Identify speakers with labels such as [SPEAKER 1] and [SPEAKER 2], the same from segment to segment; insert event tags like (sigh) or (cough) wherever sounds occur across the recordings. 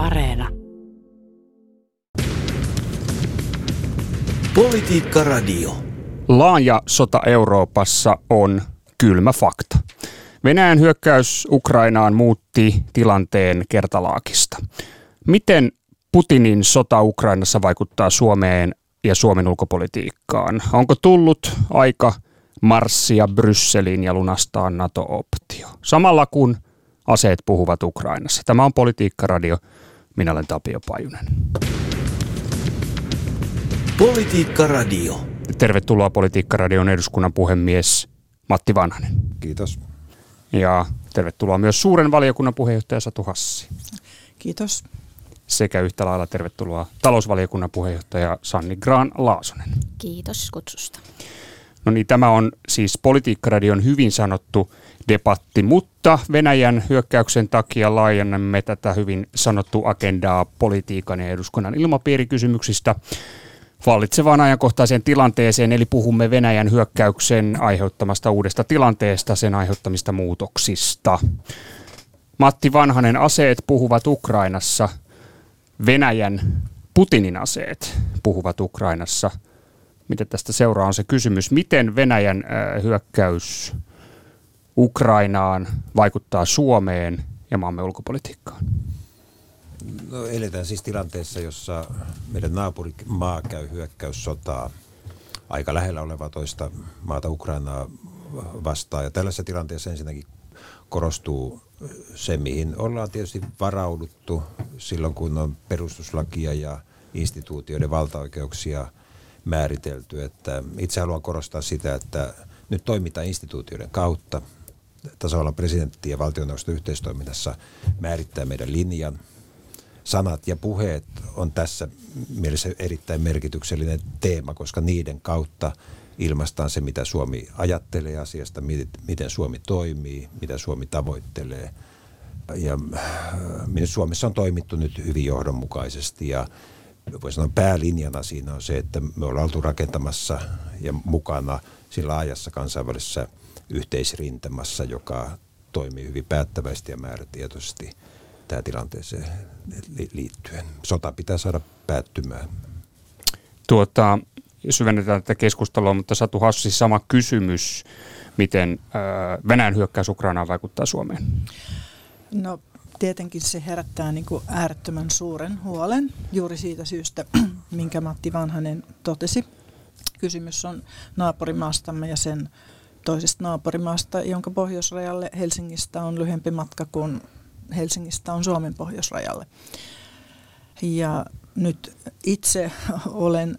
[SPEAKER 1] Areena.
[SPEAKER 2] Politiikka Radio.
[SPEAKER 3] Laaja sota Euroopassa on kylmä fakta. Venäjän hyökkäys Ukrainaan muutti tilanteen kertalaakista. Miten Putinin sota Ukrainassa vaikuttaa Suomeen ja Suomen ulkopolitiikkaan? Onko tullut aika marssia Brysseliin ja lunastaa NATO-optio? Samalla kun aseet puhuvat Ukrainassa. Tämä on Politiikka Radio. Minä olen Tapio Pajunen.
[SPEAKER 2] Politiikka Radio.
[SPEAKER 3] Tervetuloa Politiikka Radion eduskunnan puhemies Matti Vanhanen.
[SPEAKER 4] Kiitos.
[SPEAKER 3] Ja tervetuloa myös suuren valiokunnan puheenjohtaja Satu Hassi.
[SPEAKER 5] Kiitos.
[SPEAKER 3] Sekä yhtä lailla tervetuloa talousvaliokunnan puheenjohtaja Sanni Graan Laasonen.
[SPEAKER 6] Kiitos kutsusta.
[SPEAKER 3] No niin, tämä on siis Politiikkaradion hyvin sanottu debatti, mutta Venäjän hyökkäyksen takia laajennamme tätä hyvin sanottu agendaa politiikan ja eduskunnan ilmapiirikysymyksistä vallitsevaan ajankohtaiseen tilanteeseen, eli puhumme Venäjän hyökkäyksen aiheuttamasta uudesta tilanteesta, sen aiheuttamista muutoksista. Matti Vanhanen, aseet puhuvat Ukrainassa. Venäjän Putinin aseet puhuvat Ukrainassa. Mitä tästä seuraa on se kysymys, miten Venäjän hyökkäys Ukrainaan vaikuttaa Suomeen ja maamme ulkopolitiikkaan?
[SPEAKER 4] No, eletään siis tilanteessa, jossa meidän naapurimaa käy hyökkäyssotaa aika lähellä olevaa toista maata Ukrainaa vastaan. Ja tällaisessa tilanteessa ensinnäkin korostuu se, mihin ollaan tietysti varauduttu silloin, kun on perustuslakia ja instituutioiden valtaoikeuksia määritelty. Että itse haluan korostaa sitä, että nyt toimitaan instituutioiden kautta. Tasavallan presidentti ja valtioneuvoston yhteistoiminnassa määrittää meidän linjan – sanat ja puheet on tässä mielessä erittäin merkityksellinen teema, koska niiden kautta ilmaistaan se, mitä Suomi ajattelee asiasta, miten Suomi toimii, mitä Suomi tavoittelee. Ja äh, Suomessa on toimittu nyt hyvin johdonmukaisesti ja voisi sanoa päälinjana siinä on se, että me ollaan oltu rakentamassa ja mukana sillä ajassa kansainvälisessä yhteisrintamassa, joka toimii hyvin päättävästi ja määrätietoisesti – tähän tilanteeseen liittyen. Sota pitää saada päättymään.
[SPEAKER 3] Tuota, syvennetään tätä keskustelua, mutta Satu Hassi, sama kysymys. Miten Venäjän hyökkäys Ukrainaan vaikuttaa Suomeen?
[SPEAKER 5] No tietenkin se herättää niin kuin äärettömän suuren huolen juuri siitä syystä, (clears throat) minkä Matti Vanhanen totesi. Kysymys on naapurimaastamme ja sen toisesta naapurimaasta, jonka pohjoisrajalle Helsingistä on lyhyempi matka kuin Helsingistä on Suomen pohjoisrajalle. Ja nyt itse olen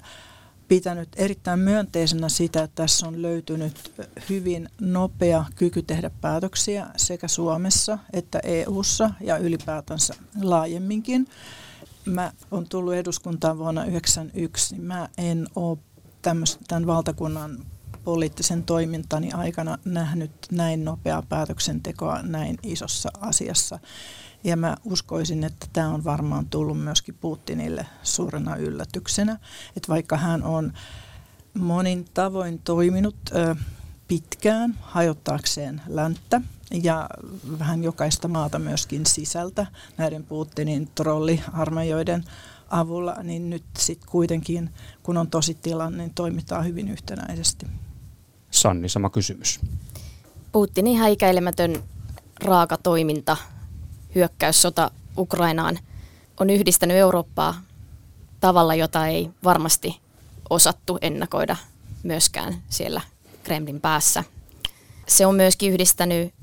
[SPEAKER 5] pitänyt erittäin myönteisenä sitä, että tässä on löytynyt hyvin nopea kyky tehdä päätöksiä sekä Suomessa että EU:ssa ja ylipäätänsä laajemminkin. Mä olen tullut eduskuntaan vuonna 1991, niin mä en ole tämän valtakunnan poliittisen toimintani aikana nähnyt näin nopeaa päätöksentekoa näin isossa asiassa. Ja mä uskoisin, että tämä on varmaan tullut myöskin Putinille suurena yllätyksenä, että vaikka hän on monin tavoin toiminut ö, pitkään hajottaakseen länttä ja vähän jokaista maata myöskin sisältä näiden Putinin trolliarmeijoiden avulla, niin nyt sitten kuitenkin, kun on tosi tilanne, niin toimitaan hyvin yhtenäisesti.
[SPEAKER 3] Sanni, sama kysymys.
[SPEAKER 6] Putinin häikäilemätön raaka toiminta, hyökkäyssota Ukrainaan on yhdistänyt Eurooppaa tavalla, jota ei varmasti osattu ennakoida myöskään siellä Kremlin päässä. Se on myöskin yhdistänyt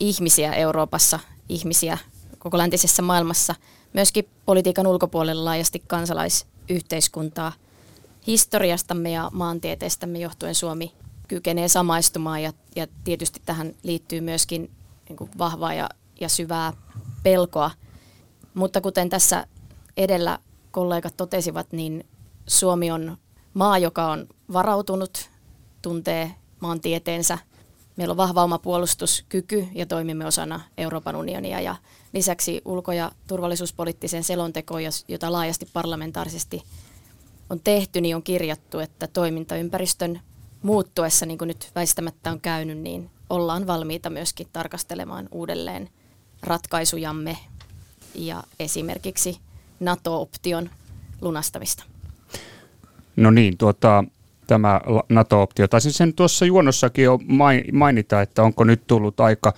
[SPEAKER 6] ihmisiä Euroopassa, ihmisiä koko läntisessä maailmassa, myöskin politiikan ulkopuolella laajasti kansalaisyhteiskuntaa. Historiastamme ja maantieteestämme johtuen Suomi kykenee samaistumaan ja, ja tietysti tähän liittyy myöskin niin kuin vahvaa ja, ja syvää pelkoa. Mutta kuten tässä edellä kollegat totesivat, niin Suomi on maa, joka on varautunut, tuntee maantieteensä. Meillä on vahva oma puolustuskyky ja toimimme osana Euroopan unionia ja lisäksi ulko- ja turvallisuuspoliittisen selontekoon, jota laajasti parlamentaarisesti on tehty, niin on kirjattu, että toimintaympäristön muuttuessa, niin kuin nyt väistämättä on käynyt, niin ollaan valmiita myöskin tarkastelemaan uudelleen ratkaisujamme. ja esimerkiksi NATO-option lunastamista.
[SPEAKER 3] No niin, tuota, tämä NATO-optio. Taisin sen tuossa juonossakin jo mainita, että onko nyt tullut aika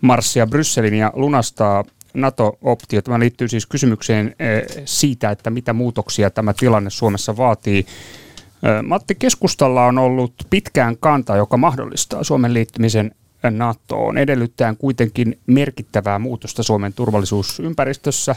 [SPEAKER 3] marssia Brysselin ja lunastaa NATO-optio. Tämä liittyy siis kysymykseen eh, siitä, että mitä muutoksia tämä tilanne Suomessa vaatii. Eh, Matti, keskustalla on ollut pitkään kanta, joka mahdollistaa Suomen liittymisen NATOon, edellyttäen kuitenkin merkittävää muutosta Suomen turvallisuusympäristössä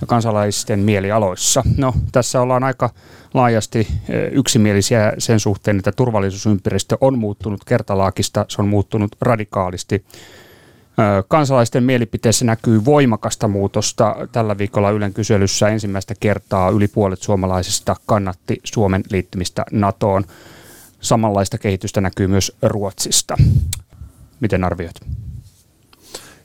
[SPEAKER 3] ja kansalaisten mielialoissa. No, tässä ollaan aika laajasti eh, yksimielisiä sen suhteen, että turvallisuusympäristö on muuttunut kertalaakista, se on muuttunut radikaalisti. Eh, kansalaisten mielipiteessä näkyy voimakasta muutosta. Tällä viikolla Ylen kyselyssä ensimmäistä kertaa yli puolet suomalaisista kannatti Suomen liittymistä NATOon. Samanlaista kehitystä näkyy myös Ruotsista. Miten arvioit?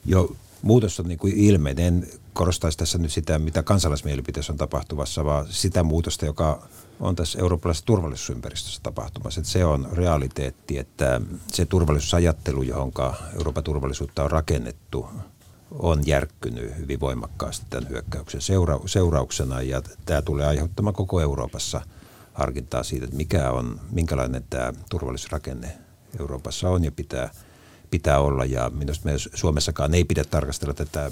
[SPEAKER 4] Joo, muutos on niin kuin ilmeinen. En korostaisi tässä nyt sitä, mitä kansalaismielipiteessä on tapahtuvassa, vaan sitä muutosta, joka on tässä eurooppalaisessa turvallisuusympäristössä tapahtumassa. Että se on realiteetti, että se turvallisuusajattelu, johon Euroopan turvallisuutta on rakennettu, on järkkynyt hyvin voimakkaasti tämän hyökkäyksen seura- seurauksena ja tämä tulee aiheuttamaan koko Euroopassa harkintaa siitä, että mikä on, minkälainen tämä turvallisuusrakenne Euroopassa on ja pitää – pitää olla ja minusta me Suomessakaan ei pidä tarkastella tätä,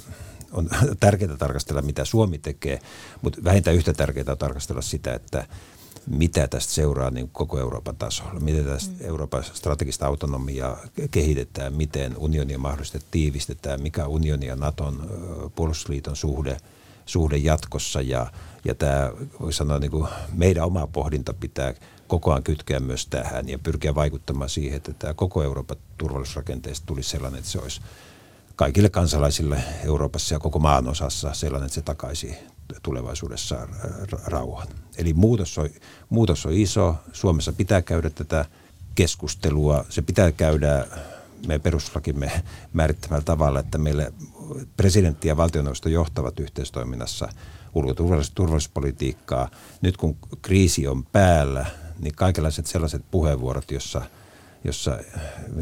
[SPEAKER 4] on (laughs) tärkeää tarkastella mitä Suomi tekee, mutta vähintään yhtä tärkeää on tarkastella sitä, että mitä tästä seuraa niin koko Euroopan tasolla, miten tästä mm. Euroopan strategista autonomiaa kehitetään, miten unionia mahdollisesti tiivistetään, mikä unionin ja Naton puolustusliiton suhde, suhde jatkossa ja, ja tämä voi sanoa niin kuin meidän oma pohdinta pitää koko ajan kytkeä myös tähän ja pyrkiä vaikuttamaan siihen, että tämä koko Euroopan turvallisuusrakenteesta tulisi sellainen, että se olisi kaikille kansalaisille Euroopassa ja koko maan osassa sellainen, että se takaisi tulevaisuudessa rauhan. Eli muutos on, muutos on iso. Suomessa pitää käydä tätä keskustelua. Se pitää käydä meidän perustuslakimme määrittämällä tavalla, että meille presidentti ja valtioneuvosto johtavat yhteistoiminnassa ulko- turvallisuuspolitiikkaa. Nyt kun kriisi on päällä, niin kaikenlaiset sellaiset puheenvuorot, jossa, jossa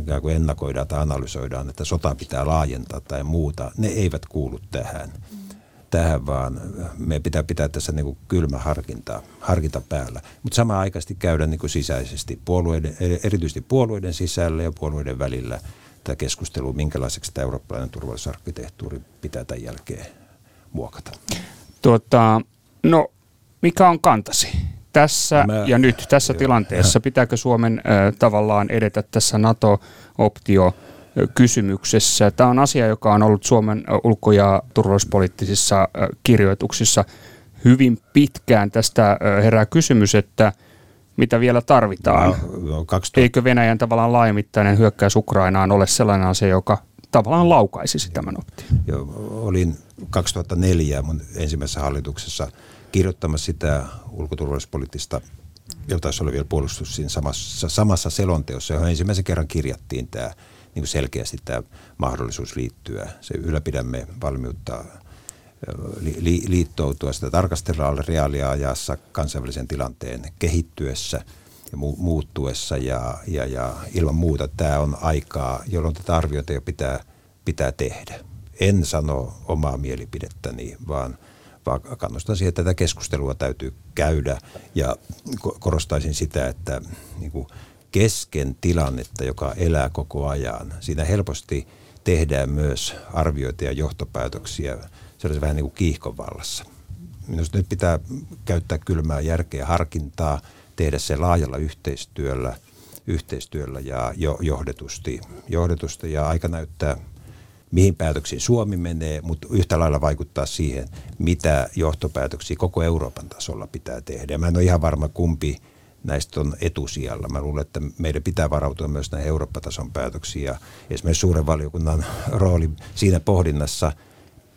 [SPEAKER 4] ikään kuin ennakoidaan tai analysoidaan, että sota pitää laajentaa tai muuta, ne eivät kuulu tähän. Tähän vaan me pitää pitää tässä niin kuin kylmä harkinta, harkinta päällä. Mutta samaan aikaisesti käydä niin kuin sisäisesti, puolueiden, erityisesti puolueiden sisällä ja puolueiden välillä tämä keskustelu, minkälaiseksi tämä eurooppalainen turvallisuusarkkitehtuuri pitää tämän jälkeen muokata.
[SPEAKER 3] Tuota, no, mikä on kantasi? Tässä Mä, ja nyt, tässä joo, tilanteessa, pitääkö Suomen äh, tavallaan edetä tässä NATO-optio kysymyksessä. Tämä on asia, joka on ollut Suomen ulko- ja turvallisuuspoliittisissa kirjoituksissa hyvin pitkään. Tästä herää kysymys, että mitä vielä tarvitaan? No, no, 2000... Eikö Venäjän tavallaan laajamittainen hyökkäys Ukrainaan ole sellainen asia, joka tavallaan laukaisisi tämän option?
[SPEAKER 4] Joo, olin 2004 mun ensimmäisessä hallituksessa – kirjoittamassa sitä ulkoturvallisuuspoliittista jota oli vielä puolustus siinä samassa, samassa selonteossa, johon ensimmäisen kerran kirjattiin tämä niin kuin selkeästi tämä mahdollisuus liittyä. Se ylläpidämme valmiutta li, li, liittoutua, sitä tarkastellaan reaaliajassa kansainvälisen tilanteen kehittyessä ja mu, muuttuessa ja, ja, ja ilman muuta tämä on aikaa, jolloin tätä arviota jo pitää, pitää tehdä. En sano omaa mielipidettäni, vaan – vaan kannustan siihen, että tätä keskustelua täytyy käydä ja korostaisin sitä, että niin kuin kesken tilannetta, joka elää koko ajan, siinä helposti tehdään myös arvioita ja johtopäätöksiä sellaisen vähän niin kuin kiihkovallassa. Minusta nyt pitää käyttää kylmää järkeä, harkintaa, tehdä se laajalla yhteistyöllä, yhteistyöllä ja jo, johdetusti, johdetusti ja aika näyttää mihin päätöksiin Suomi menee, mutta yhtä lailla vaikuttaa siihen, mitä johtopäätöksiä koko Euroopan tasolla pitää tehdä. Ja mä en ole ihan varma, kumpi näistä on etusijalla. Mä luulen, että meidän pitää varautua myös näihin Eurooppa-tason päätöksiin ja esimerkiksi suuren valiokunnan rooli siinä pohdinnassa,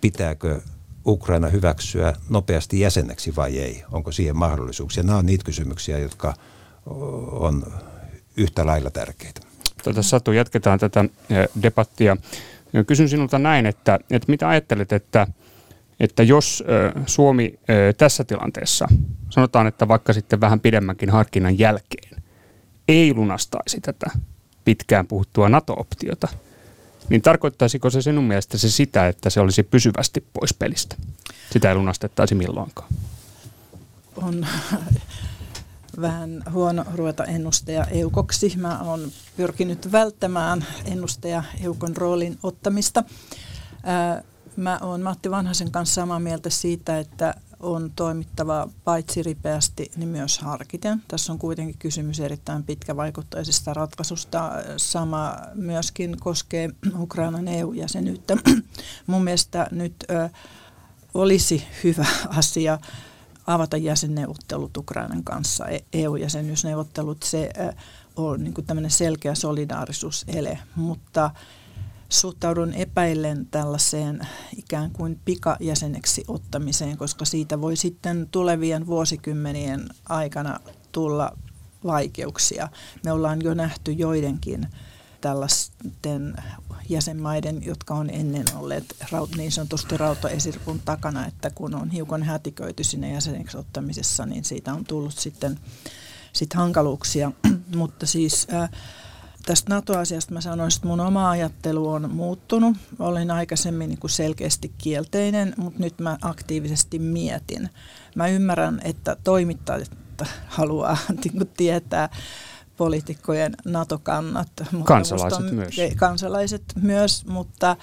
[SPEAKER 4] pitääkö Ukraina hyväksyä nopeasti jäseneksi vai ei? Onko siihen mahdollisuuksia? Nämä on niitä kysymyksiä, jotka on yhtä lailla tärkeitä.
[SPEAKER 3] Tätä Satu, jatketaan tätä eh, debattia. Kysyn sinulta näin, että, että mitä ajattelet, että, että jos Suomi tässä tilanteessa, sanotaan, että vaikka sitten vähän pidemmänkin harkinnan jälkeen, ei lunastaisi tätä pitkään puhuttua NATO-optiota, niin tarkoittaisiko se sinun mielestä se sitä, että se olisi pysyvästi pois pelistä? Sitä ei lunastettaisi milloinkaan.
[SPEAKER 5] On vähän huono ruveta ennustaja eukoksi. Mä oon pyrkinyt välttämään ennustaja eukon roolin ottamista. Mä oon Matti Vanhasen kanssa samaa mieltä siitä, että on toimittava paitsi ripeästi, niin myös harkiten. Tässä on kuitenkin kysymys erittäin pitkävaikutteisesta ratkaisusta. Sama myöskin koskee Ukrainan EU-jäsenyyttä. (clears throat) Mun mielestä nyt ö, olisi hyvä asia avata jäsenneuvottelut Ukrainan kanssa, EU-jäsenyysneuvottelut. Se ö, on niin tämmöinen selkeä solidaarisuusele, mutta suhtaudun epäillen tällaiseen ikään kuin pikajäseneksi ottamiseen, koska siitä voi sitten tulevien vuosikymmenien aikana tulla vaikeuksia. Me ollaan jo nähty joidenkin tällaisten jäsenmaiden, jotka on ennen olleet niin sanotusti rautaesirpun takana, että kun on hiukan hätiköity sinne jäseneksi ottamisessa, niin siitä on tullut sitten sit hankaluuksia. (clears throat) Mutta siis äh, tästä NATO-asiasta mä sanoisin, että mun oma ajattelu on muuttunut. Olin aikaisemmin niin kuin selkeästi kielteinen, mutta nyt mä aktiivisesti mietin. Mä ymmärrän, että toimittajat haluaa (laughs) niin tietää poliitikkojen NATO-kannat.
[SPEAKER 3] Kansalaiset on, myös.
[SPEAKER 5] Kansalaiset myös, mutta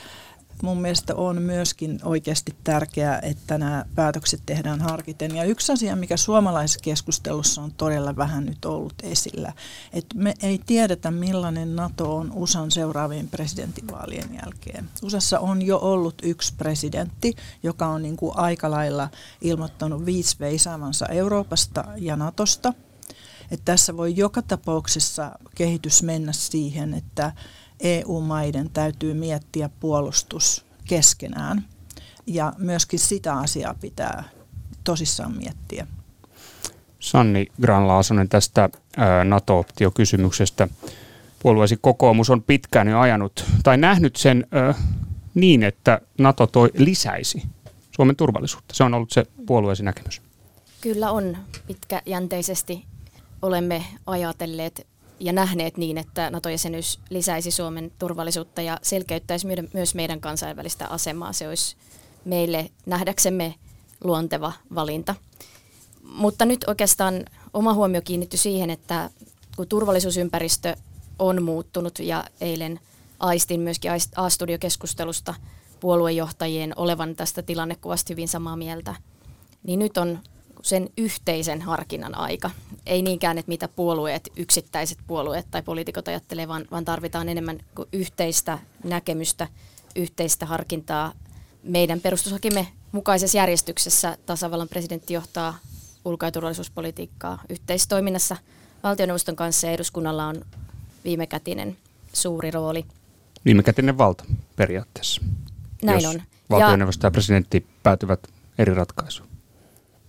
[SPEAKER 5] mun mielestä on myöskin oikeasti tärkeää, että nämä päätökset tehdään harkiten. Ja yksi asia, mikä suomalaisessa keskustelussa on todella vähän nyt ollut esillä, että me ei tiedetä millainen NATO on USAn seuraavien presidentinvaalien jälkeen. USAssa on jo ollut yksi presidentti, joka on niin kuin aika lailla ilmoittanut viisi veisaavansa Euroopasta ja NATOsta. Että tässä voi joka tapauksessa kehitys mennä siihen, että EU-maiden täytyy miettiä puolustus keskenään. Ja myöskin sitä asiaa pitää tosissaan miettiä.
[SPEAKER 3] Sanni Granlaasonen tästä NATO-optiokysymyksestä. Puolueesi kokoomus on pitkään jo ajanut tai nähnyt sen ö, niin, että NATO toi lisäisi Suomen turvallisuutta. Se on ollut se puolueesi näkemys.
[SPEAKER 6] Kyllä on. Pitkäjänteisesti olemme ajatelleet ja nähneet niin, että NATO-jäsenyys lisäisi Suomen turvallisuutta ja selkeyttäisi myös meidän kansainvälistä asemaa. Se olisi meille nähdäksemme luonteva valinta. Mutta nyt oikeastaan oma huomio kiinnittyi siihen, että kun turvallisuusympäristö on muuttunut ja eilen aistin myöskin A-studiokeskustelusta puoluejohtajien olevan tästä tilannekuvasta hyvin samaa mieltä, niin nyt on sen yhteisen harkinnan aika. Ei niinkään, että mitä puolueet, yksittäiset puolueet tai poliitikot ajattelee, vaan, vaan tarvitaan enemmän yhteistä näkemystä, yhteistä harkintaa. Meidän perustuslakimme mukaisessa järjestyksessä tasavallan presidentti johtaa ulko- ja turvallisuuspolitiikkaa yhteistoiminnassa valtioneuvoston kanssa ja eduskunnalla on viimekätinen suuri rooli.
[SPEAKER 3] Viimekätinen valta periaatteessa.
[SPEAKER 6] Näin
[SPEAKER 3] jos
[SPEAKER 6] on.
[SPEAKER 3] valtioneuvosto ja, ja presidentti päätyvät eri ratkaisuun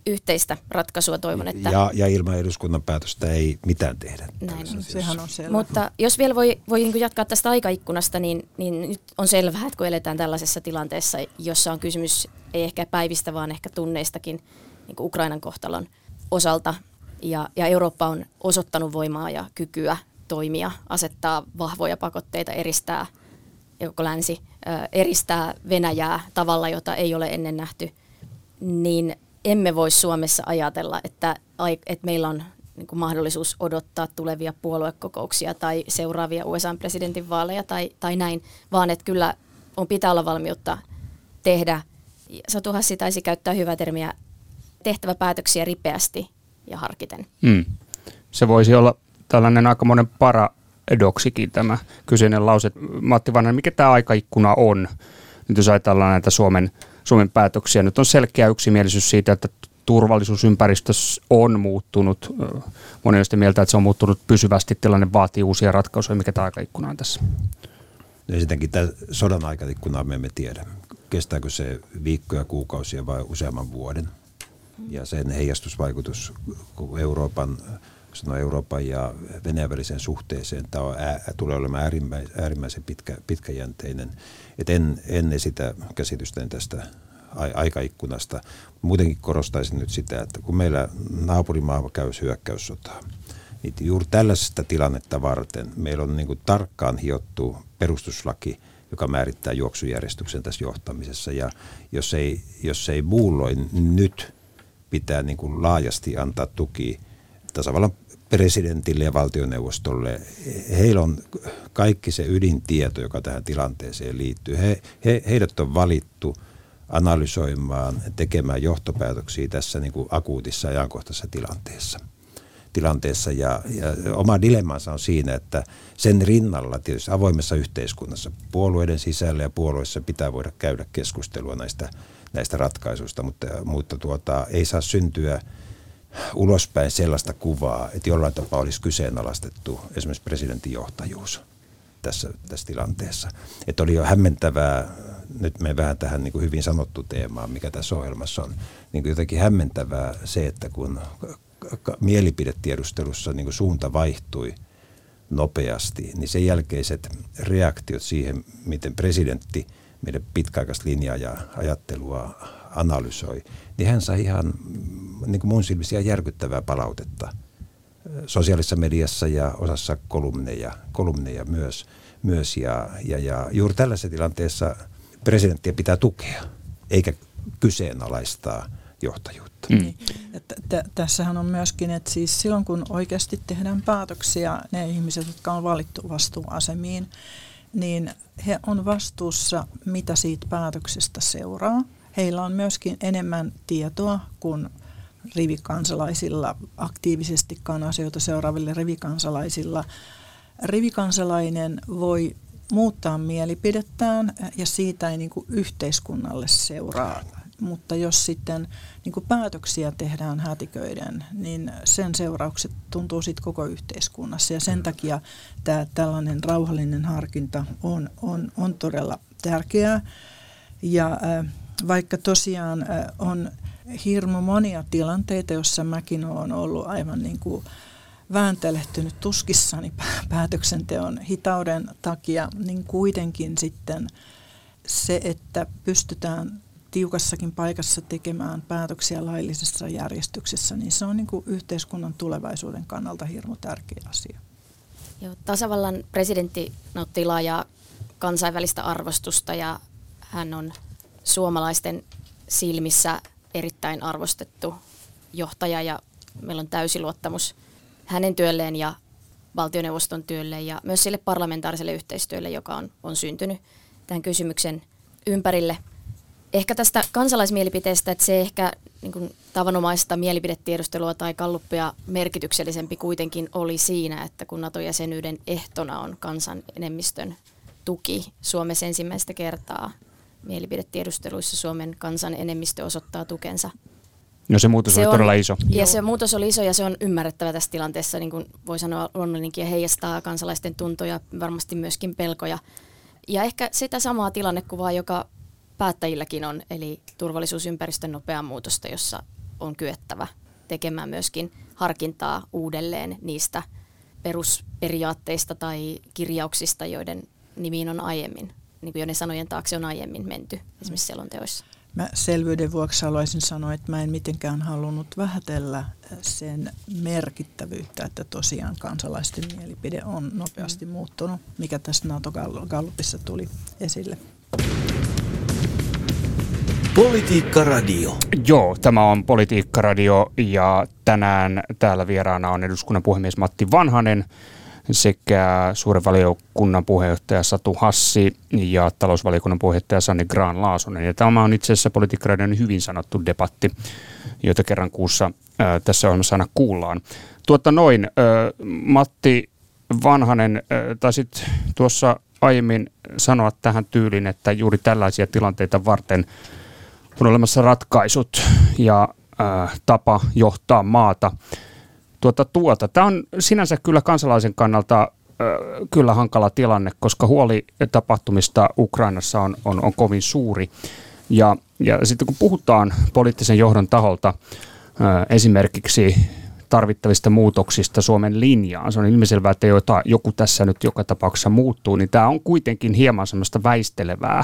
[SPEAKER 6] yhteistä ratkaisua toivon, että...
[SPEAKER 4] Ja, ja ilman eduskunnan päätöstä ei mitään tehdä.
[SPEAKER 6] Näin.
[SPEAKER 5] Sehän on selvä.
[SPEAKER 6] Mutta jos vielä voi, voi niin jatkaa tästä aikaikkunasta, niin, niin nyt on selvää, että kun eletään tällaisessa tilanteessa, jossa on kysymys ei ehkä päivistä, vaan ehkä tunneistakin niin Ukrainan kohtalon osalta, ja, ja Eurooppa on osoittanut voimaa ja kykyä toimia, asettaa vahvoja pakotteita, eristää joko länsi, eristää Venäjää tavalla, jota ei ole ennen nähty, niin emme voi Suomessa ajatella, että, että meillä on niin kuin mahdollisuus odottaa tulevia puoluekokouksia tai seuraavia USA-presidentin vaaleja tai, tai näin, vaan että kyllä on pitää olla valmiutta tehdä, Satu Hassi taisi käyttää hyvää termiä, tehtävä päätöksiä ripeästi ja harkiten.
[SPEAKER 3] Mm. Se voisi olla tällainen aikamoinen paradoksikin tämä kyseinen lause. Matti Vanhanen, mikä tämä aikaikkuna on? Nyt jos ajatellaan näitä Suomen Suomen päätöksiä. Nyt on selkeä yksimielisyys siitä, että turvallisuusympäristö on muuttunut. Moni on mieltä, että se on muuttunut pysyvästi. Tilanne vaatii uusia ratkaisuja. Mikä tämä aikaikkuna on tässä?
[SPEAKER 4] Ensinnäkin tämä sodan aikaikkunaa me emme tiedä. Kestääkö se viikkoja, kuukausia vai useamman vuoden? Ja sen heijastusvaikutus Euroopan, sanoo Euroopan ja Venäjän väliseen suhteeseen tämä on ää, tulee olemaan äärimmäisen, äärimmäisen pitkä, pitkäjänteinen. Et en, en esitä käsitystä tästä aikaikkunasta. Muutenkin korostaisin nyt sitä, että kun meillä naapurimaa käy hyökkäyssotaa, niin juuri tällaisesta tilannetta varten meillä on niin kuin tarkkaan hiottu perustuslaki joka määrittää juoksujärjestyksen tässä johtamisessa. Ja jos ei, jos ei muulloin nyt pitää niin kuin laajasti antaa tuki tasavallan presidentille ja valtioneuvostolle. Heillä on kaikki se ydintieto, joka tähän tilanteeseen liittyy. He, he, heidät on valittu analysoimaan, tekemään johtopäätöksiä tässä niin kuin akuutissa ajankohtaisessa tilanteessa tilanteessa ja, ja oma dilemmansa on siinä, että sen rinnalla tietysti avoimessa yhteiskunnassa puolueiden sisällä ja puolueissa pitää voida käydä keskustelua näistä, näistä ratkaisuista, mutta, mutta tuota, ei saa syntyä ulospäin sellaista kuvaa, että jollain tapaa olisi kyseenalaistettu esimerkiksi presidentin johtajuus tässä, tässä tilanteessa. Että oli jo hämmentävää, nyt me vähän tähän niin kuin hyvin sanottu teemaan, mikä tässä ohjelmassa on, niin kuin jotenkin hämmentävää se, että kun mielipidetiedustelussa niin kuin suunta vaihtui nopeasti, niin sen jälkeiset reaktiot siihen, miten presidentti meidän pitkäaikaista linjaa ja ajattelua analysoi, niin hän sai ihan mm, niin kuin mun silmissä järkyttävää palautetta sosiaalisessa mediassa ja osassa kolumneja, kolumneja myös. myös ja, ja, ja juuri tällaisessa tilanteessa presidenttiä pitää tukea, eikä kyseenalaistaa johtajuutta. Mm. Niin,
[SPEAKER 5] tässähän on myöskin, että siis silloin kun oikeasti tehdään päätöksiä, ne ihmiset, jotka on valittu vastuuasemiin, niin he on vastuussa, mitä siitä päätöksestä seuraa. Heillä on myöskin enemmän tietoa kuin rivikansalaisilla, aktiivisestikaan asioita seuraaville rivikansalaisilla. Rivikansalainen voi muuttaa mielipidettään ja siitä ei niin kuin yhteiskunnalle seuraa. Mutta jos sitten niin kuin päätöksiä tehdään hätiköiden, niin sen seuraukset tuntuu sitten koko yhteiskunnassa. Ja sen takia tämä tällainen rauhallinen harkinta on, on, on todella tärkeää. Ja äh, vaikka tosiaan on hirmu monia tilanteita, joissa mäkin olen ollut aivan niin kuin vääntelehtynyt tuskissani päätöksenteon hitauden takia, niin kuitenkin sitten se, että pystytään tiukassakin paikassa tekemään päätöksiä laillisessa järjestyksessä, niin se on niin kuin yhteiskunnan tulevaisuuden kannalta hirmu tärkeä asia.
[SPEAKER 6] Joo, tasavallan presidentti nautti laajaa kansainvälistä arvostusta ja hän on suomalaisten silmissä erittäin arvostettu johtaja ja meillä on täysi luottamus hänen työlleen ja valtioneuvoston työlle ja myös sille parlamentaariselle yhteistyölle, joka on, on syntynyt tämän kysymyksen ympärille. Ehkä tästä kansalaismielipiteestä, että se ehkä niin kuin tavanomaista mielipidetiedustelua tai kalluppia merkityksellisempi kuitenkin oli siinä, että kun NATO-jäsenyyden ehtona on kansan enemmistön tuki Suomessa ensimmäistä kertaa mielipidetiedusteluissa Suomen kansan enemmistö osoittaa tukensa.
[SPEAKER 3] No se muutos se oli on, todella iso.
[SPEAKER 6] Ja se muutos oli iso ja se on ymmärrettävä tässä tilanteessa, niin kuin voi sanoa luonnollinenkin, ja heijastaa kansalaisten tuntoja, varmasti myöskin pelkoja. Ja ehkä sitä samaa tilannekuvaa, joka päättäjilläkin on, eli turvallisuusympäristön nopeaa muutosta, jossa on kyettävä tekemään myöskin harkintaa uudelleen niistä perusperiaatteista tai kirjauksista, joiden nimiin on aiemmin niin kuin jo ne sanojen taakse on aiemmin menty esimerkiksi selonteoissa.
[SPEAKER 5] Mä selvyyden vuoksi haluaisin sanoa, että mä en mitenkään halunnut vähätellä sen merkittävyyttä, että tosiaan kansalaisten mielipide on nopeasti mm. muuttunut, mikä tässä NATO-gallupissa tuli esille.
[SPEAKER 2] Politiikka Radio.
[SPEAKER 3] Joo, tämä on Politiikka Radio ja tänään täällä vieraana on eduskunnan puhemies Matti Vanhanen sekä suuren valiokunnan puheenjohtaja Satu Hassi ja talousvaliokunnan puheenjohtaja Sanni Graan Laasonen. Ja tämä on itse asiassa politiikkaiden hyvin sanottu debatti, jota kerran kuussa ää, tässä ohjelmassa aina kuullaan. Tuota noin, ää, Matti Vanhanen, taisit tuossa aiemmin sanoa tähän tyyliin, että juuri tällaisia tilanteita varten on olemassa ratkaisut ja ää, tapa johtaa maata tuota, tuota. Tämä on sinänsä kyllä kansalaisen kannalta kyllä hankala tilanne, koska huoli tapahtumista Ukrainassa on, on, on kovin suuri. Ja, ja sitten kun puhutaan poliittisen johdon taholta esimerkiksi tarvittavista muutoksista Suomen linjaan, se on ilmiselvää, että jota, joku tässä nyt joka tapauksessa muuttuu, niin tämä on kuitenkin hieman semmoista väistelevää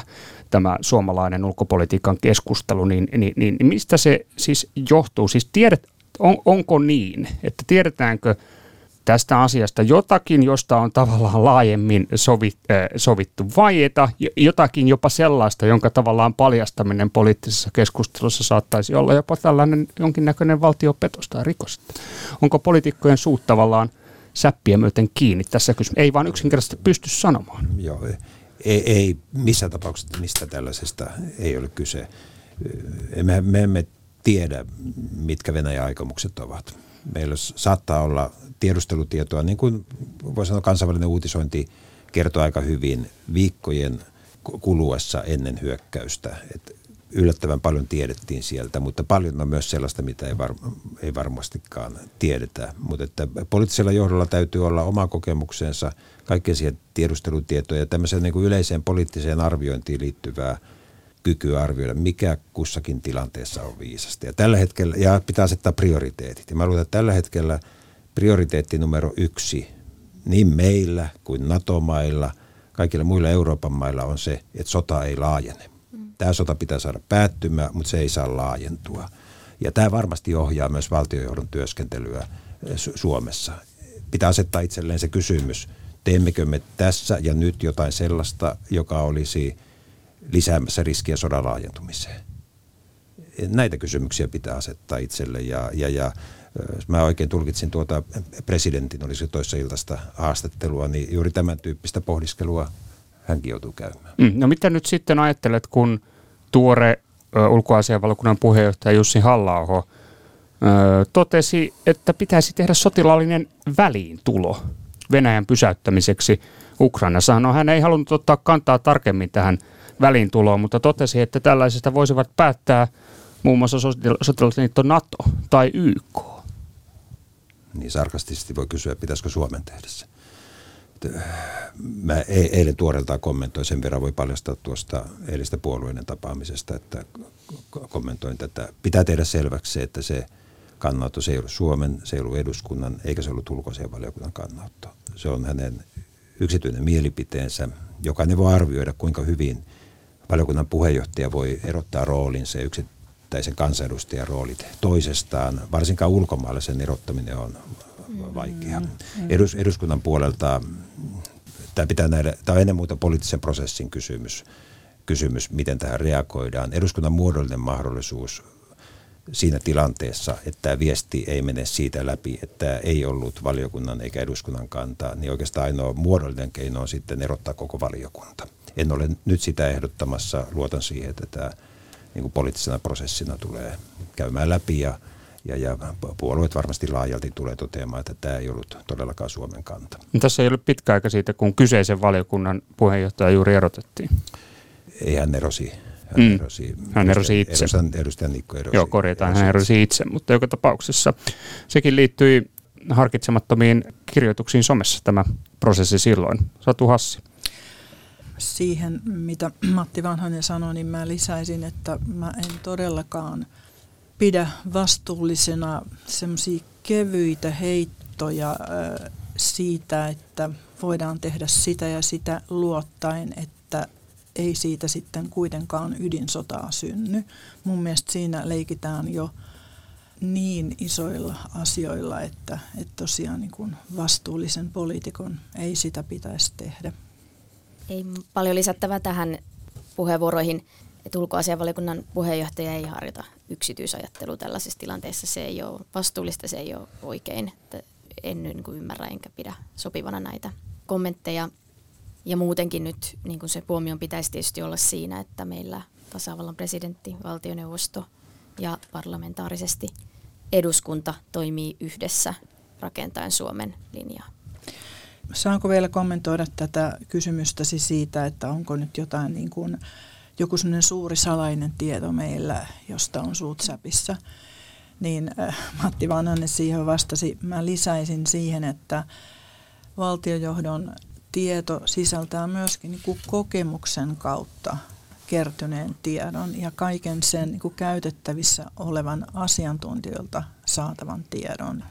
[SPEAKER 3] tämä suomalainen ulkopolitiikan keskustelu, niin, niin, niin mistä se siis johtuu? Siis tiedet, on, onko niin, että tiedetäänkö tästä asiasta jotakin, josta on tavallaan laajemmin sovit, äh, sovittu vaieta, jotakin jopa sellaista, jonka tavallaan paljastaminen poliittisessa keskustelussa saattaisi olla jopa tällainen jonkinnäköinen valtiopetos tai rikos. Onko poliitikkojen suut tavallaan säppiä myöten kiinni tässä kysymyksessä? Ei vaan yksinkertaisesti pysty sanomaan.
[SPEAKER 4] Joo, ei, ei missään tapauksessa mistä tällaisesta ei ole kyse. Me, me emme tiedä, mitkä Venäjän aikomukset ovat. Meillä saattaa olla tiedustelutietoa, niin kuin voi sanoa kansainvälinen uutisointi kertoo aika hyvin viikkojen kuluessa ennen hyökkäystä. että yllättävän paljon tiedettiin sieltä, mutta paljon on myös sellaista, mitä ei, var, ei varmastikaan tiedetä. Mutta poliittisella johdolla täytyy olla oma kokemuksensa, kaikkea siihen tiedustelutietoja ja tämmöiseen niin kuin yleiseen poliittiseen arviointiin liittyvää kykyä arvioida, mikä kussakin tilanteessa on viisasta. Ja tällä hetkellä, ja pitää asettaa prioriteetit. Ja mä luulen, että tällä hetkellä prioriteetti numero yksi niin meillä kuin NATO-mailla, kaikilla muilla Euroopan mailla on se, että sota ei laajene Tämä sota pitää saada päättymään, mutta se ei saa laajentua. Ja tämä varmasti ohjaa myös valtiojohdon työskentelyä eh, Suomessa. Pitää asettaa itselleen se kysymys, teemmekö me tässä ja nyt jotain sellaista, joka olisi lisäämässä riskiä sodan laajentumiseen. Näitä kysymyksiä pitää asettaa itselle ja, ja, ja mä oikein tulkitsin tuota presidentin, oli se toissa iltaista haastattelua, niin juuri tämän tyyppistä pohdiskelua hänkin joutuu käymään.
[SPEAKER 3] Mm, no mitä nyt sitten ajattelet, kun tuore ulkoasianvaliokunnan puheenjohtaja Jussi halla totesi, että pitäisi tehdä sotilaallinen väliintulo Venäjän pysäyttämiseksi Ukrainassa. No hän ei halunnut ottaa kantaa tarkemmin tähän väliintuloon, mutta totesi, että tällaisesta voisivat päättää muun muassa sotilasliitto NATO tai YK.
[SPEAKER 4] Niin sarkastisesti voi kysyä, pitäisikö Suomen tehdä se mä e-, eilen tuoreeltaan kommentoin, sen verran voi paljastaa tuosta eilistä puolueiden tapaamisesta, että kommentoin tätä. Pitää tehdä selväksi se, että se kannanotto, se ei ollut Suomen, se ei ollut eduskunnan, eikä se ollut ulkoisen valiokunnan kannanotto. Se on hänen yksityinen mielipiteensä. Jokainen voi arvioida, kuinka hyvin valiokunnan puheenjohtaja voi erottaa roolinsa yksittäisen kansanedustajan roolit toisestaan. Varsinkaan ulkomaalaisen erottaminen on vaikea. Mm, mm. Edus, eduskunnan puolelta tämä pitää nähdä, tämä on ennen muuta poliittisen prosessin kysymys, kysymys, miten tähän reagoidaan. Eduskunnan muodollinen mahdollisuus siinä tilanteessa, että tämä viesti ei mene siitä läpi, että ei ollut valiokunnan eikä eduskunnan kantaa, niin oikeastaan ainoa muodollinen keino on sitten erottaa koko valiokunta. En ole nyt sitä ehdottamassa, luotan siihen, että tämä niin kuin poliittisena prosessina tulee käymään läpi ja ja, ja puolueet varmasti laajalti tulee toteamaan, että tämä ei ollut todellakaan Suomen kanta.
[SPEAKER 3] No, tässä ei ollut pitkä aika siitä, kun kyseisen valiokunnan puheenjohtaja juuri erotettiin.
[SPEAKER 4] Ei hän erosi. Hän mm. erosi,
[SPEAKER 3] hän erosi itse.
[SPEAKER 4] Edustajan, edustajan Nikko erosi.
[SPEAKER 3] Joo, korjataan, erosi hän erosi itse, mutta joka tapauksessa sekin liittyi harkitsemattomiin kirjoituksiin somessa tämä prosessi silloin. Satu Hassi.
[SPEAKER 5] Siihen, mitä (clears throat) Matti Vanhanen sanoi, niin mä lisäisin, että mä en todellakaan – pidä vastuullisena semmoisia kevyitä heittoja siitä, että voidaan tehdä sitä ja sitä luottaen, että ei siitä sitten kuitenkaan ydinsotaa synny. Mun mielestä siinä leikitään jo niin isoilla asioilla, että, että tosiaan niin kuin vastuullisen poliitikon ei sitä pitäisi tehdä.
[SPEAKER 6] Ei paljon lisättävää tähän puheenvuoroihin että ulkoasianvaliokunnan puheenjohtaja ei harjoita yksityisajattelu tällaisessa tilanteessa. Se ei ole vastuullista, se ei ole oikein. En niin kuin ymmärrä enkä pidä sopivana näitä kommentteja. Ja muutenkin nyt niin kuin se huomion pitäisi tietysti olla siinä, että meillä tasavallan presidentti, valtioneuvosto ja parlamentaarisesti eduskunta toimii yhdessä rakentaen Suomen linjaa.
[SPEAKER 5] Saanko vielä kommentoida tätä kysymystäsi siitä, että onko nyt jotain niin kuin joku sellainen suuri salainen tieto meillä, josta on suut säpissä, niin äh, Matti Vanhanen siihen vastasi. Mä lisäisin siihen, että valtiojohdon tieto sisältää myöskin niin kuin kokemuksen kautta kertyneen tiedon ja kaiken sen niin kuin käytettävissä olevan asiantuntijoilta saatavan tiedon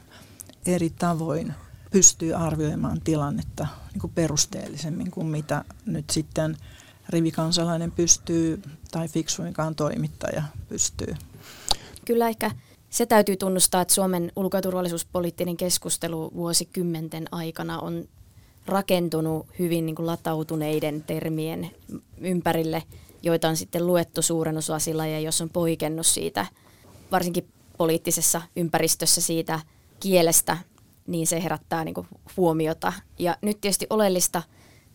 [SPEAKER 5] eri tavoin pystyy arvioimaan tilannetta niin kuin perusteellisemmin kuin mitä nyt sitten – rivikansalainen pystyy tai fiksuinkaan toimittaja pystyy.
[SPEAKER 6] Kyllä ehkä se täytyy tunnustaa, että Suomen ulko- ja turvallisuuspoliittinen keskustelu vuosikymmenten aikana on rakentunut hyvin niin kuin latautuneiden termien ympärille, joita on sitten luettu suuren osasilla ja jos on poikennut siitä, varsinkin poliittisessa ympäristössä siitä kielestä, niin se herättää niin kuin huomiota. Ja nyt tietysti oleellista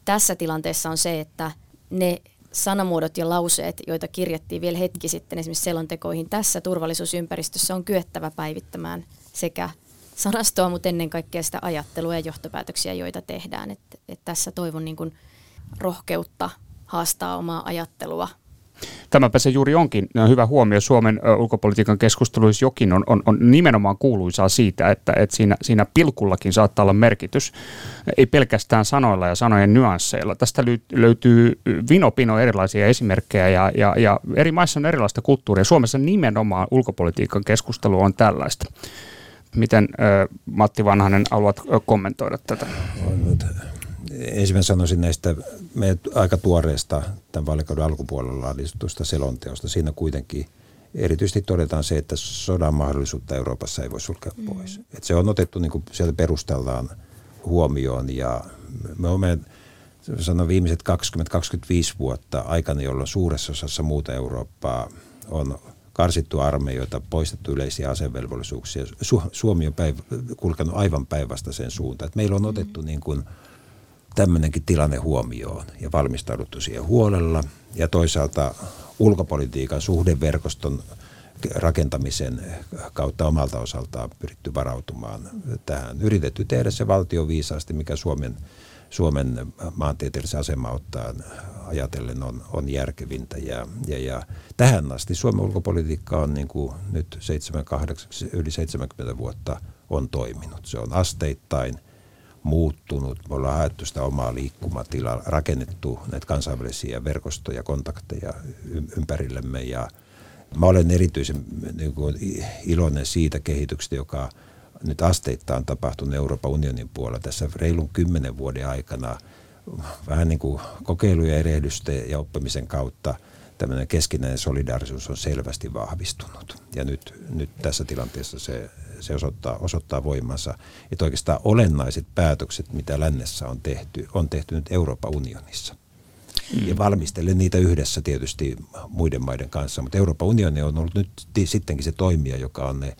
[SPEAKER 6] tässä tilanteessa on se, että ne sanamuodot ja lauseet, joita kirjattiin vielä hetki sitten esimerkiksi selontekoihin tässä turvallisuusympäristössä, on kyettävä päivittämään sekä sanastoa, mutta ennen kaikkea sitä ajattelua ja johtopäätöksiä, joita tehdään. Et, et tässä toivon niin kuin rohkeutta haastaa omaa ajattelua
[SPEAKER 3] Tämäpä se juuri onkin hyvä huomio. Suomen ulkopolitiikan keskusteluissa jokin on, on, on nimenomaan kuuluisaa siitä, että, että siinä, siinä pilkullakin saattaa olla merkitys. Ei pelkästään sanoilla ja sanojen nyansseilla. Tästä löytyy vinopino erilaisia esimerkkejä ja, ja, ja eri maissa on erilaista kulttuuria. Suomessa nimenomaan ulkopolitiikan keskustelu on tällaista. Miten Matti Vanhanen haluat kommentoida tätä?
[SPEAKER 4] Ensimmäinen sanoisin näistä meidän aika tuoreesta tämän vaalikauden alkupuolella laaditusta selonteosta. Siinä kuitenkin erityisesti todetaan se, että sodan mahdollisuutta Euroopassa ei voi sulkea mm. pois. Mm. Et se on otettu niin kuin sieltä perustellaan huomioon ja me olemme sanon viimeiset 20-25 vuotta aikana, jolloin suuressa osassa muuta Eurooppaa on karsittu armeijoita, poistettu yleisiä asevelvollisuuksia. Su- Suomi on päiv- kulkenut aivan päinvastaiseen suuntaan. Et meillä on otettu mm. niin kuin – tämmöinenkin tilanne huomioon ja valmistauduttu siihen huolella. Ja toisaalta ulkopolitiikan suhdeverkoston rakentamisen kautta omalta osaltaan pyritty varautumaan tähän. Yritetty tehdä se valtio viisaasti, mikä Suomen, Suomen maantieteellisen asema ottaa ajatellen on, on järkevintä. Ja, ja, ja tähän asti Suomen ulkopolitiikka on niin kuin nyt 7, 8, yli 70 vuotta on toiminut. Se on asteittain – muuttunut. Me ollaan haettu sitä omaa liikkumatilaa, rakennettu näitä kansainvälisiä verkostoja, kontakteja ympärillemme ja mä olen erityisen niin kuin, iloinen siitä kehityksestä, joka nyt asteittain tapahtunut Euroopan unionin puolella tässä reilun kymmenen vuoden aikana vähän niin kuin kokeiluja, erehdystä ja oppimisen kautta tämmöinen keskinäinen solidaarisuus on selvästi vahvistunut. Ja nyt, nyt tässä tilanteessa se se osoittaa, osoittaa voimansa. Että oikeastaan olennaiset päätökset, mitä lännessä on tehty, on tehty nyt Euroopan unionissa. Mm. Ja valmistelen niitä yhdessä tietysti muiden maiden kanssa, mutta Euroopan unioni on ollut nyt sittenkin se toimija, joka on ne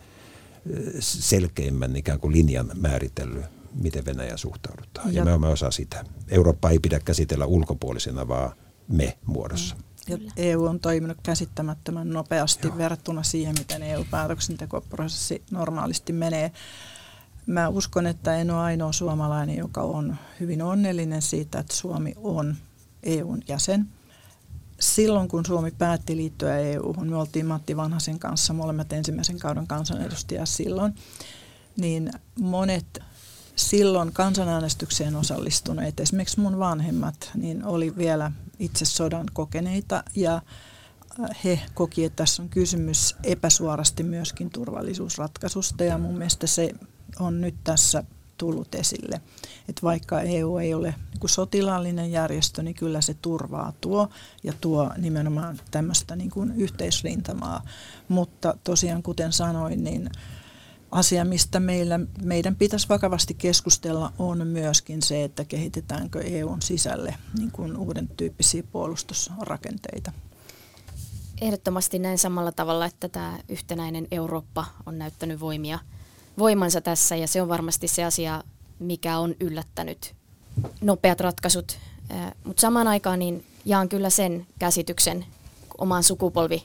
[SPEAKER 4] selkeimmän ikään kuin linjan määritellyt, miten Venäjä suhtaudutaan. Ja, ja me olemme osa sitä. Eurooppa ei pidä käsitellä ulkopuolisena, vaan me muodossa. Mm.
[SPEAKER 5] Ja EU on toiminut käsittämättömän nopeasti Joo. verrattuna siihen, miten EU-päätöksentekoprosessi normaalisti menee. Mä uskon, että en ole ainoa suomalainen, joka on hyvin onnellinen siitä, että Suomi on EUn jäsen. Silloin kun Suomi päätti liittyä EU-hun, me oltiin Matti Vanhasen kanssa molemmat ensimmäisen kauden kansanedustajia silloin, niin monet silloin kansanäänestykseen osallistuneet, esimerkiksi mun vanhemmat, niin oli vielä itse sodan kokeneita ja äh, he koki, että tässä on kysymys epäsuorasti myöskin turvallisuusratkaisusta ja mun mielestä se on nyt tässä tullut esille. Että vaikka EU ei ole niin sotilaallinen järjestö, niin kyllä se turvaa tuo ja tuo nimenomaan tämmöistä niin kuin yhteisrintamaa. Mutta tosiaan kuten sanoin, niin asia, mistä meillä, meidän pitäisi vakavasti keskustella, on myöskin se, että kehitetäänkö EUn sisälle niin kuin uuden tyyppisiä puolustusrakenteita.
[SPEAKER 6] Ehdottomasti näin samalla tavalla, että tämä yhtenäinen Eurooppa on näyttänyt voimia, voimansa tässä ja se on varmasti se asia, mikä on yllättänyt nopeat ratkaisut. Mutta samaan aikaan niin jaan kyllä sen käsityksen oman sukupolvi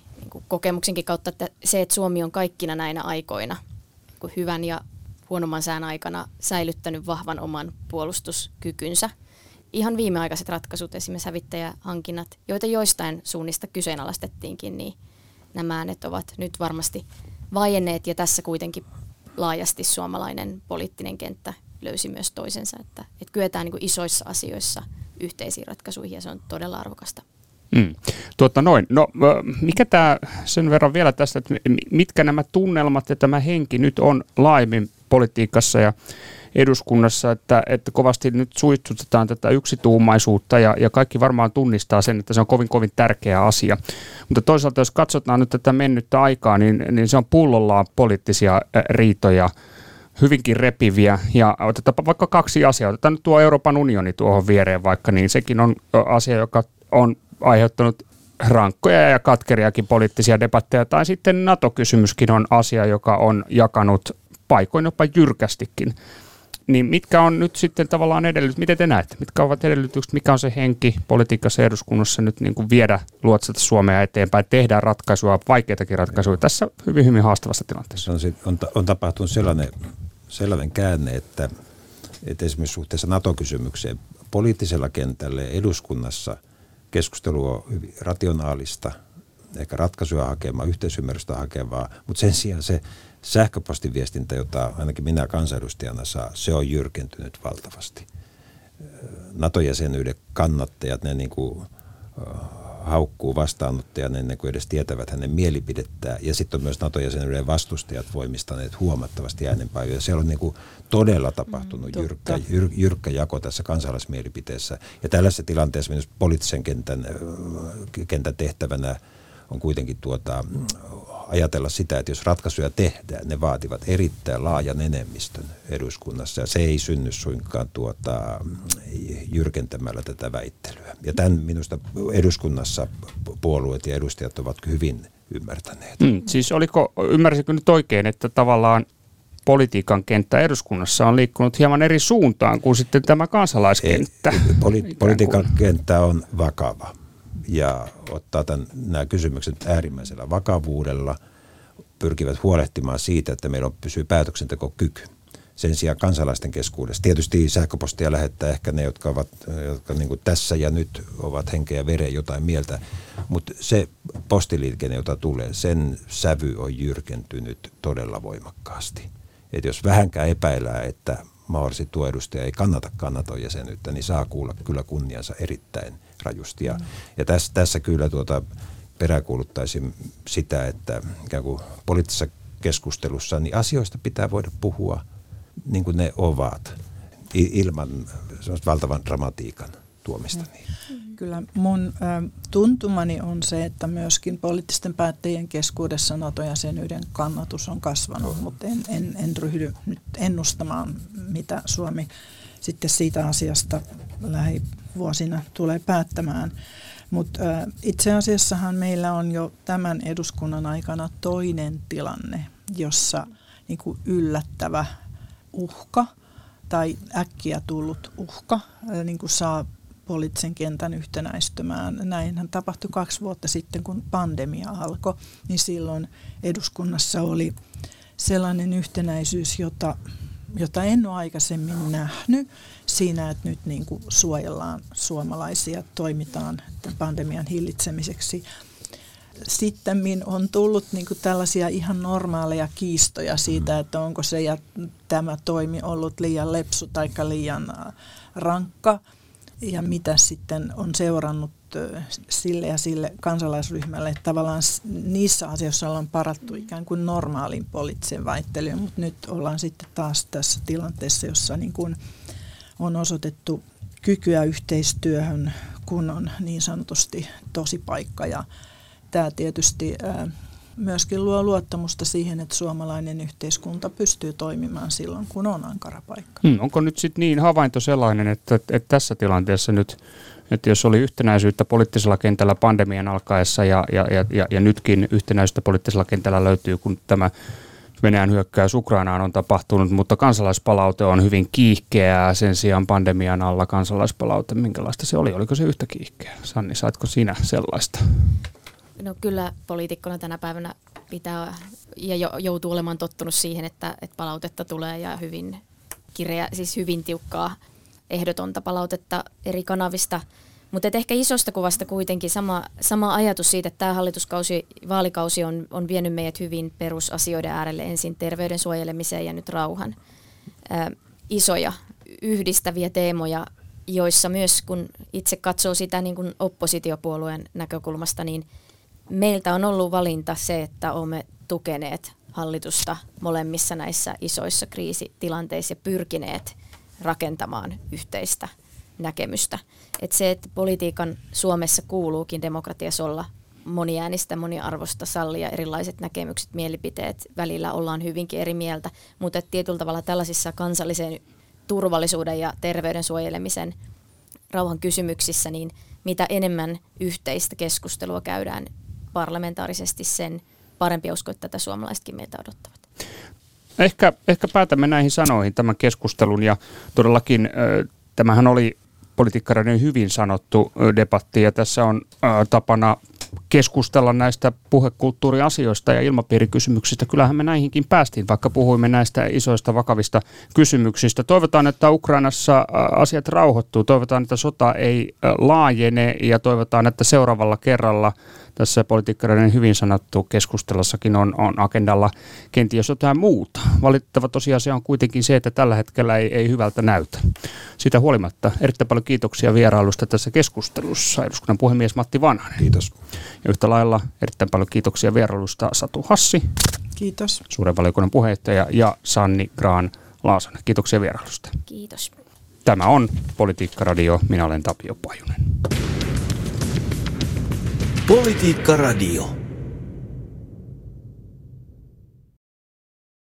[SPEAKER 6] kokemuksenkin kautta, että se, että Suomi on kaikkina näinä aikoina – hyvän ja huonomman sään aikana säilyttänyt vahvan oman puolustuskykynsä. Ihan viimeaikaiset ratkaisut, esimerkiksi hävittäjähankinnat, joita joistain suunnista kyseenalaistettiinkin, niin nämä äänet ovat nyt varmasti vaienneet ja tässä kuitenkin laajasti suomalainen poliittinen kenttä löysi myös toisensa, että, että kyetään niin isoissa asioissa yhteisiin ratkaisuihin ja se on todella arvokasta.
[SPEAKER 3] Mm. Tuota noin. No, mikä tämä sen verran vielä tästä, että mitkä nämä tunnelmat ja tämä henki nyt on laajemmin politiikassa ja eduskunnassa, että, että kovasti nyt suitsutetaan tätä yksituumaisuutta ja, ja kaikki varmaan tunnistaa sen, että se on kovin kovin tärkeä asia. Mutta toisaalta jos katsotaan nyt tätä mennyttä aikaa, niin, niin se on pullollaan poliittisia riitoja hyvinkin repiviä. Ja otetaan vaikka kaksi asiaa. Otetaan nyt tuo Euroopan unioni tuohon viereen vaikka, niin sekin on asia, joka on aiheuttanut rankkoja ja katkeriakin poliittisia debatteja. Tai sitten NATO-kysymyskin on asia, joka on jakanut paikoin jopa jyrkästikin. Niin mitkä on nyt sitten tavallaan edellytykset, miten te näette, mitkä ovat edellytykset, mikä on se henki politiikassa eduskunnassa nyt niin kuin viedä, luotsata Suomea eteenpäin, tehdä ratkaisua, vaikeitakin ratkaisuja tässä hyvin, hyvin haastavassa tilanteessa?
[SPEAKER 4] On, on, on tapahtunut sellainen, sellainen käänne, että, että esimerkiksi suhteessa NATO-kysymykseen poliittisella kentällä eduskunnassa keskustelu on hyvin rationaalista, ehkä ratkaisuja hakevaa, yhteisymmärrystä hakevaa, mutta sen sijaan se sähköpostiviestintä, jota ainakin minä kansanedustajana saa, se on jyrkentynyt valtavasti. NATO-jäsenyyden kannattajat, ne niin kuin haukkuu vastaanottajan ennen kuin edes tietävät hänen mielipidettään. Ja sitten on myös NATO-jäsenyyden vastustajat voimistaneet huomattavasti äänenpainoja. Siellä on niin kuin todella tapahtunut mm, jyrkkä, jyr, jyrkkä jako tässä kansalaismielipiteessä. Ja tällaisessa tilanteessa myös poliittisen kentän, kentän tehtävänä on kuitenkin tuota, ajatella sitä, että jos ratkaisuja tehdään, ne vaativat erittäin laajan enemmistön eduskunnassa ja se ei synny suinkaan tuota, jyrkentämällä tätä väittelyä. Ja tämän minusta eduskunnassa puolueet ja edustajat ovat hyvin ymmärtäneet.
[SPEAKER 3] Hmm, siis oliko, ymmärsikö nyt oikein, että tavallaan politiikan kenttä eduskunnassa on liikkunut hieman eri suuntaan kuin sitten tämä kansalaiskenttä? Ei,
[SPEAKER 4] poli- politiikan kenttä on vakava ja ottaa tämän, nämä kysymykset äärimmäisellä vakavuudella, pyrkivät huolehtimaan siitä, että meillä on pysyy päätöksentekokyky. Sen sijaan kansalaisten keskuudessa. Tietysti sähköpostia lähettää ehkä ne, jotka, ovat, jotka niin tässä ja nyt ovat henkeä ja veren jotain mieltä. Mutta se postiliikenne, jota tulee, sen sävy on jyrkentynyt todella voimakkaasti. Et jos vähänkään epäilää, että mahdollisesti tuo edustaja ei kannata kannaton jäsenyyttä, niin saa kuulla kyllä kunniansa erittäin rajusti. Ja, mm. ja tässä, tässä kyllä tuota, peräkuuluttaisin sitä, että ikään kuin poliittisessa keskustelussa niin asioista pitää voida puhua niin kuin ne ovat, ilman valtavan dramatiikan tuomista. Niin.
[SPEAKER 5] Kyllä mun ä, tuntumani on se, että myöskin poliittisten päättäjien keskuudessa NATO-jäsenyyden kannatus on kasvanut, no. mutta en, en, en ryhdy nyt ennustamaan, mitä Suomi sitten siitä asiasta lähivuosina tulee päättämään. Mutta itse asiassahan meillä on jo tämän eduskunnan aikana toinen tilanne, jossa niin kuin yllättävä uhka tai äkkiä tullut uhka niin kuin saa poliittisen kentän yhtenäistymään. Näinhän tapahtui kaksi vuotta sitten, kun pandemia alkoi, niin silloin eduskunnassa oli sellainen yhtenäisyys, jota, jota en ole aikaisemmin nähnyt siinä, että nyt niin kuin suojellaan suomalaisia, toimitaan pandemian hillitsemiseksi. Sitten on tullut niin kuin tällaisia ihan normaaleja kiistoja siitä, mm. että onko se ja tämä toimi ollut liian lepsu tai liian rankka ja mitä sitten on seurannut sille ja sille kansalaisryhmälle, että tavallaan niissä asioissa ollaan parattu ikään kuin normaalin poliittisen väittelyyn, mutta nyt ollaan sitten taas tässä tilanteessa, jossa niin kuin on osoitettu kykyä yhteistyöhön, kun on niin sanotusti tosi paikka ja tämä tietysti myöskin luo luottamusta siihen, että suomalainen yhteiskunta pystyy toimimaan silloin, kun on ankara paikka.
[SPEAKER 3] Hmm, onko nyt sitten niin havainto sellainen, että, että tässä tilanteessa nyt, että jos oli yhtenäisyyttä poliittisella kentällä pandemian alkaessa ja, ja, ja, ja, ja nytkin yhtenäisyyttä poliittisella kentällä löytyy, kun tämä Venäjän hyökkäys Ukrainaan on tapahtunut, mutta kansalaispalaute on hyvin kiihkeää. Sen sijaan pandemian alla kansalaispalaute, minkälaista se oli? Oliko se yhtä kiihkeää? Sanni, saatko sinä sellaista?
[SPEAKER 6] No kyllä poliitikkona tänä päivänä pitää ja joutuu olemaan tottunut siihen, että, että palautetta tulee ja hyvin kireä, siis hyvin tiukkaa ehdotonta palautetta eri kanavista. Mutta ehkä isosta kuvasta kuitenkin sama, sama ajatus siitä, että tämä hallituskausi, vaalikausi on, on vienyt meidät hyvin perusasioiden äärelle ensin terveyden suojelemiseen ja nyt rauhan. Ää, isoja yhdistäviä teemoja, joissa myös kun itse katsoo sitä niin kuin oppositiopuolueen näkökulmasta, niin – meiltä on ollut valinta se, että olemme tukeneet hallitusta molemmissa näissä isoissa kriisitilanteissa ja pyrkineet rakentamaan yhteistä näkemystä. Et se, että politiikan Suomessa kuuluukin demokratiassa olla moniäänistä, moniarvosta, sallia erilaiset näkemykset, mielipiteet, välillä ollaan hyvinkin eri mieltä, mutta tietyllä tavalla tällaisissa kansallisen turvallisuuden ja terveyden suojelemisen rauhan kysymyksissä, niin mitä enemmän yhteistä keskustelua käydään parlamentaarisesti, sen parempi usko, että tätä suomalaisetkin meiltä odottavat.
[SPEAKER 3] Ehkä, ehkä päätämme näihin sanoihin tämän keskustelun ja todellakin äh, tämähän oli politiikkaradion hyvin sanottu debatti ja tässä on tapana keskustella näistä puhekulttuuriasioista ja ilmapiirikysymyksistä. Kyllähän me näihinkin päästiin, vaikka puhuimme näistä isoista vakavista kysymyksistä. Toivotaan, että Ukrainassa asiat rauhoittuu. Toivotaan, että sota ei laajene ja toivotaan, että seuraavalla kerralla – tässä politiikkareiden hyvin sanottu keskustelussakin on, on agendalla kenties jotain muuta. Valittava tosiasia on kuitenkin se, että tällä hetkellä ei, ei hyvältä näytä. Siitä huolimatta erittäin paljon kiitoksia vierailusta tässä keskustelussa. Eduskunnan puhemies Matti Vanhanen.
[SPEAKER 4] Kiitos.
[SPEAKER 3] Ja yhtä lailla erittäin paljon kiitoksia vierailusta Satu Hassi.
[SPEAKER 5] Kiitos.
[SPEAKER 3] Suuren valiokunnan puheenjohtaja ja Sanni Graan Laasonen. Kiitoksia vierailusta.
[SPEAKER 6] Kiitos.
[SPEAKER 3] Tämä on Politiikka-radio. Minä olen Tapio Pajunen.
[SPEAKER 2] Politiikka Radio.